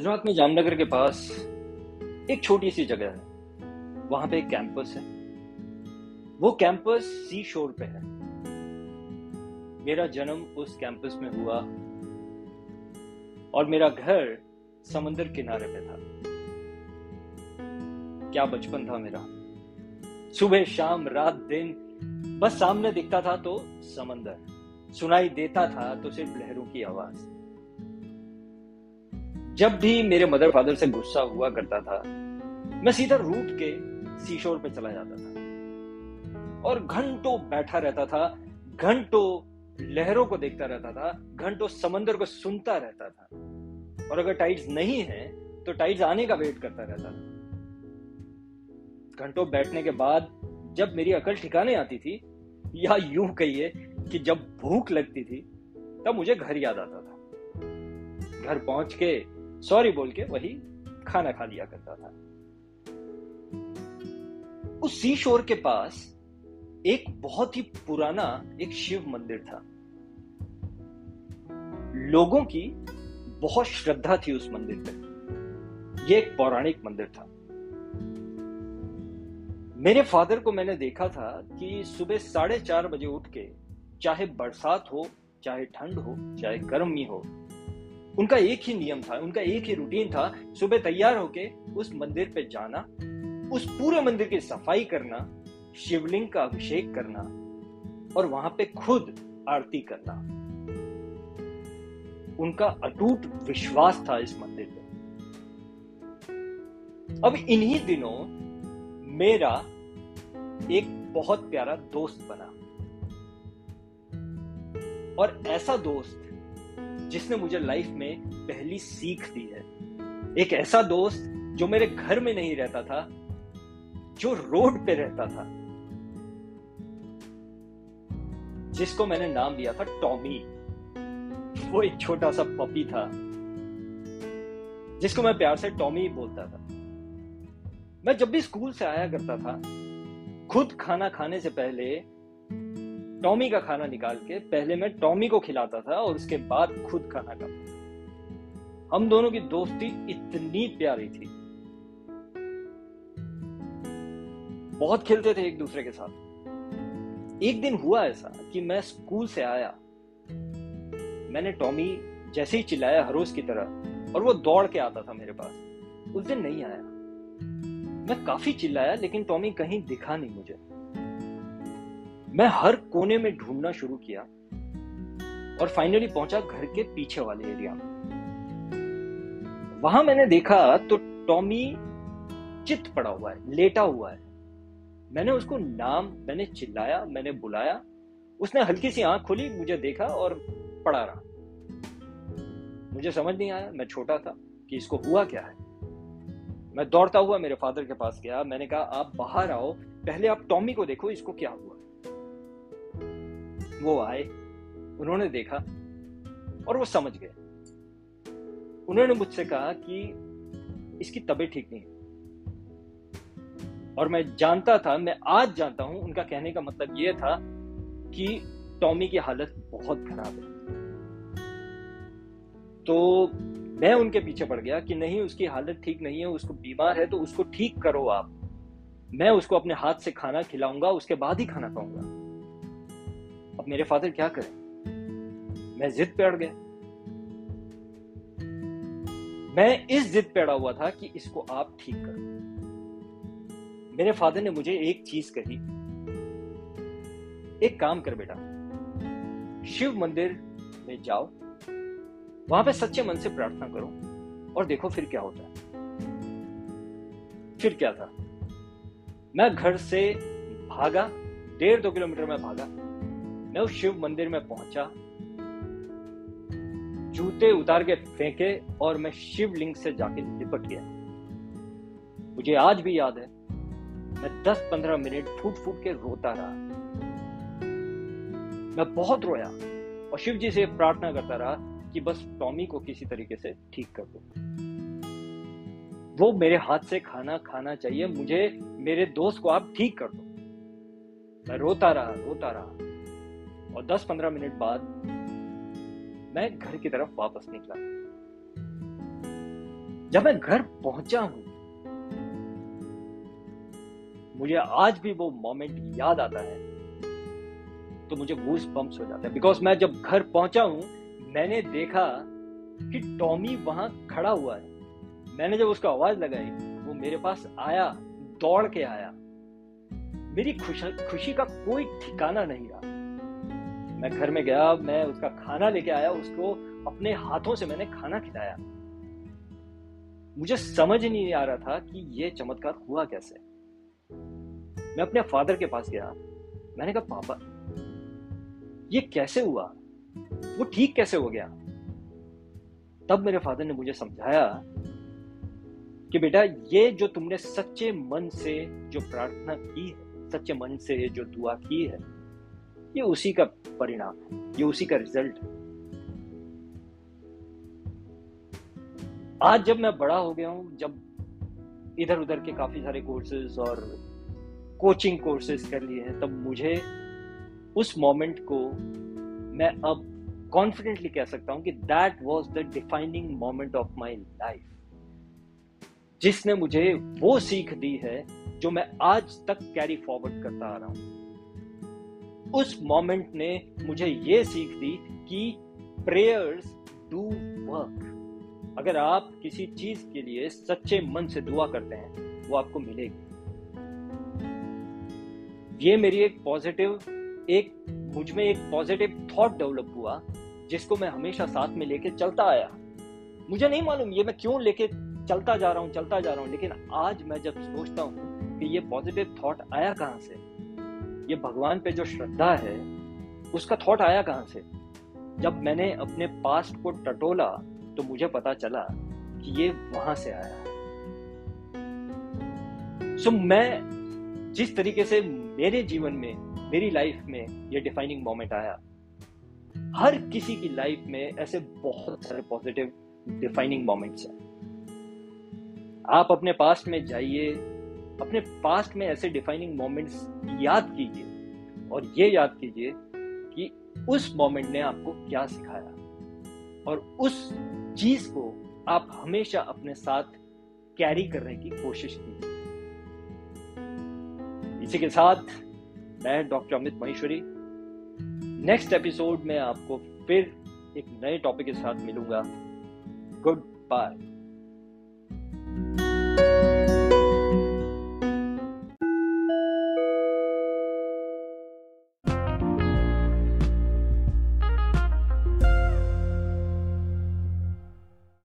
गुजरात में जामनगर के पास एक छोटी सी जगह है। वहाँ पे एक कैंपस है। वो कैंपस सी शोर पे है। मेरा जन्म उस कैंपस में हुआ और मेरा घर समंदर किनारे पे था। क्या बचपन था मेरा। सुबह शाम रात दिन बस सामने दिखता था तो समंदर। सुनाई देता था तो सिर्फ़ लहरों की आवाज़। जब भी मेरे मदर फादर से गुस्सा हुआ करता था, मैं सीधा रूट के सीशोर पे चला जाता था। और घंटों बैठा रहता था, घंटों लहरों को देखता रहता था, घंटों समंदर को सुनता रहता था। और अगर टाइड्स नहीं है तो टाइड्स आने का वेट करता रहता था। घंटों बैठने के बाद जब मेरी अकल ठिकाने आती थी, या यूँ कहिए कि जब भूख लगती थी, तब मुझे घर याद आता था। घर पहुँच के सॉरी बोल के वही खाना खा लिया करता था। उस सी शोर के पास एक बहुत ही पुराना एक शिव मंदिर था। लोगों की बहुत श्रद्धा थी उस मंदिर पर यह एक पौराणिक मंदिर था। मेरे फादर को मैंने देखा था कि सुबह साढ़े चार बजे उठ के, चाहे बरसात हो, चाहे ठंड हो, चाहे गर्मी हो उनका एक ही नियम था, उनका एक ही रूटीन था, सुबह तैयार होके उस मंदिर पे जाना, उस पूरे मंदिर की सफ़ाई करना, शिवलिंग का अभिषेक करना और वहाँ पे खुद आरती करना। उनका अटूट विश्वास था इस मंदिर पे। अब इन्हीं दिनों मेरा एक बहुत प्यारा दोस्त बना। और ऐसा दोस्त जिसने मुझे लाइफ में पहली सीख दी है। एक ऐसा दोस्त जो मेरे घर में नहीं रहता था, जो रोड पे रहता था, जिसको मैंने नाम दिया था टॉमी वो एक छोटा सा पपी था, जिसको मैं प्यार से टॉमी बोलता था। मैं जब भी स्कूल से आया करता था, खुद खाना खाने से पहले टॉमी का खाना निकाल के पहले मैं टॉमी को खिलाता था और उसके बाद खुद खाना खाता हम दोनों की दोस्ती इतनी प्यारी थी। बहुत खेलते थे एक दूसरे के साथ। एक दिन हुआ ऐसा कि मैं स्कूल से आया। मैंने टॉमी जैसे ही चिल्लाया हरोज की तरह और वो दौड़ के आता था मेरे पास। उस दिन नहीं आया। मैं काफ़ी चिल्लाया, लेकिन टॉमी कहीं दिखा नहीं मुझे। मैं हर कोने में ढूंढना शुरू किया और फाइनली पहुँचा घर के पीछे वाले एरिया में। वहाँ मैंने देखा तो टॉमी चित पड़ा हुआ है, लेटा हुआ है। मैंने उसको नाम, मैंने चिल्लाया, मैंने बुलाया। उसने हल्की सी आँख खोली, मुझे देखा और पड़ा रहा। मुझे समझ नहीं आया, मैं छोटा था कि इसको हुआ क्या है। मैं दौड़ता हुआ मेरे फादर के पास गया, मैंने कहा, आप बाहर आओ, पहले आप टॉमी को देखो, इसको क्या हुआ? वो आए, उन्होंने देखा और वो समझ गए। उन्होंने मुझसे कहा कि इसकी तबीयत ठीक नहीं है। और मैं जानता था, मैं आज जानता हूँ, उनका कहने का मतलब यह था कि टॉमी की हालत बहुत खराब है। तो मैं उनके पीछे पड़ गया कि नहीं, उसकी हालत ठीक नहीं है, उसको बीमार है तो उसको ठीक करो आप। मैं उसको अपने हाथ से खाना खिलाऊँगा, उसके बाद ही खाना खाऊँगा। अब मेरे फादर क्या करें? मैं जिद पे अड़ गया। मैं इस जिद पे अड़ा हुआ था कि इसको आप ठीक करो। मेरे फादर ने मुझे एक चीज़ कही। एक काम कर बेटा। शिव मंदिर में जाओ। वहाँ पे सच्चे मन से प्रार्थना करो और देखो फिर क्या होता है। फिर क्या था? मैं घर से भागा, डेढ़ दो किलोमीटर में भागा। मैं उस शिव मंदिर में पहुँचा। जूते उतार के फेंके और मैं शिवलिंग से जाके लिपट गया। मुझे आज भी याद है, मैं 10-15 मिनट फूट फूट के रोता रहा। मैं बहुत रोया और शिव जी से प्रार्थना करता रहा कि बस टॉमी को किसी तरीके से ठीक कर दो। वो मेरे हाथ से खाना खाना चाहिए, मुझे मेरे दोस्त को आप ठीक कर दो। मैं रोता रहा रोता रहा। और 10-15 मिनट बाद मैं घर की तरफ़ वापस निकला। जब मैं घर पहुँचा हूँ, मुझे आज भी वो मोमेंट याद आता है तो मुझे गूस बम्स हो जाता है। बिकॉज़ मैं जब घर पहुँचा हूँ, मैंने देखा कि टॉमी वहाँ खड़ा हुआ है। मैंने जब उसको आवाज़ लगाई, वो मेरे पास आया, दौड़ के आया। मेरी खुशी खुशी का कोई ठिकाना नहीं रहा। मैं घर में गया, मैं उसका खाना लेके आया, उसको अपने हाथों से मैंने खाना खिलाया। मुझे समझ नहीं आ रहा था कि ये चमत्कार हुआ कैसे। मैं अपने फादर के पास गया। मैंने कहा, पापा, ये कैसे हुआ? वो ठीक कैसे हो गया? तब मेरे फादर ने मुझे समझाया कि बेटा, ये जो तुमने सच्चे मन से जो प्रार्थना की है, सच्चे मन से जो दुआ की है ये उसी का परिणाम है, ये उसी का रिज़ल्ट है। आज जब मैं बड़ा हो गया हूँ, जब इधर उधर के काफ़ी सारे कोर्सेज और कोचिंग कोर्सेज कर लिए हैं, तब मुझे उस मोमेंट को मैं अब कॉन्फिडेंटली कह सकता हूँ कि that was the defining moment of my life जिसने मुझे वो सीख दी है जो मैं आज तक कैरी फॉरवर्ड करता आ रहा हूँ। उस मोमेंट ने मुझे ये सीख दी कि प्रेयर्स डू वर्क अगर आप किसी चीज़ के लिए सच्चे मन से दुआ करते हैं, वो आपको मिलेगी। ये मेरी एक पॉजिटिव एक मुझमें एक पॉजिटिव थॉट डेवलप हुआ, जिसको मैं हमेशा साथ में लेके चलता आया। मुझे नहीं मालूम ये मैं क्यों लेके चलता जा रहा हूँ, चलता जा रहा हूँ, लेकिन आज मैं जब सोचता हूँ कि ये पॉजिटिव थॉट आया कहाँ से ये भगवान पे जो श्रद्धा है, उसका थॉट आया कहाँ से? जब मैंने अपने पास्ट को टटोला तो मुझे पता चला कि ये वहाँ से आया। है सो मैं जिस तरीके से मेरे जीवन में, मेरी लाइफ में ये डिफाइनिंग मोमेंट आया, हर किसी की लाइफ में ऐसे बहुत सारे पॉजिटिव डिफाइनिंग मोमेंट्स हैं। आप अपने पास्ट में जाइए अपने पास्ट में ऐसे डिफाइनिंग मोमेंट्स याद कीजिए। और ये याद कीजिए कि उस मोमेंट ने आपको क्या सिखाया। और उस चीज़ को आप हमेशा अपने साथ कैरी करने की कोशिश कीजिए। इसी के साथ मैं doctor Amit Maheshwari next episode में आपको फिर एक नए टॉपिक के साथ मिलूँगा। Good bye